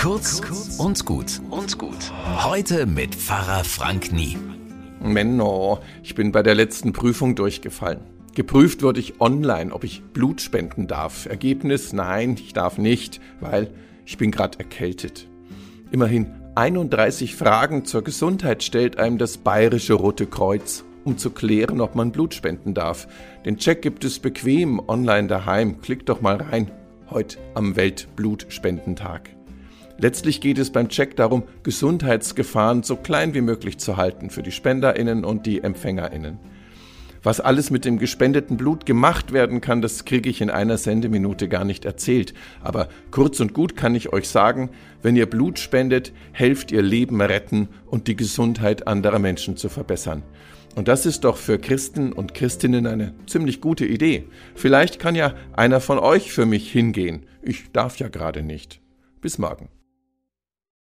Kurz und gut und gut. Heute mit Pfarrer Frank Nie. Menno, ich bin bei der letzten Prüfung durchgefallen. Geprüft wurde ich online, ob ich Blut spenden darf. Ergebnis: Nein, ich darf nicht, weil ich bin gerade erkältet. Immerhin 31 Fragen zur Gesundheit stellt einem das Bayerische Rote Kreuz, um zu klären, ob man Blut spenden darf. Den Check gibt es bequem online daheim. Klickt doch mal rein. Heute am Weltblutspendentag. Letztlich geht es beim Check darum, Gesundheitsgefahren so klein wie möglich zu halten für die Spenderinnen und die Empfängerinnen. Was alles mit dem gespendeten Blut gemacht werden kann, das kriege ich in einer Sendeminute gar nicht erzählt. Aber kurz und gut kann ich euch sagen, wenn ihr Blut spendet, helft ihr Leben retten und die Gesundheit anderer Menschen zu verbessern. Und das ist doch für Christen und Christinnen eine ziemlich gute Idee. Vielleicht kann ja einer von euch für mich hingehen. Ich darf ja gerade nicht. Bis morgen.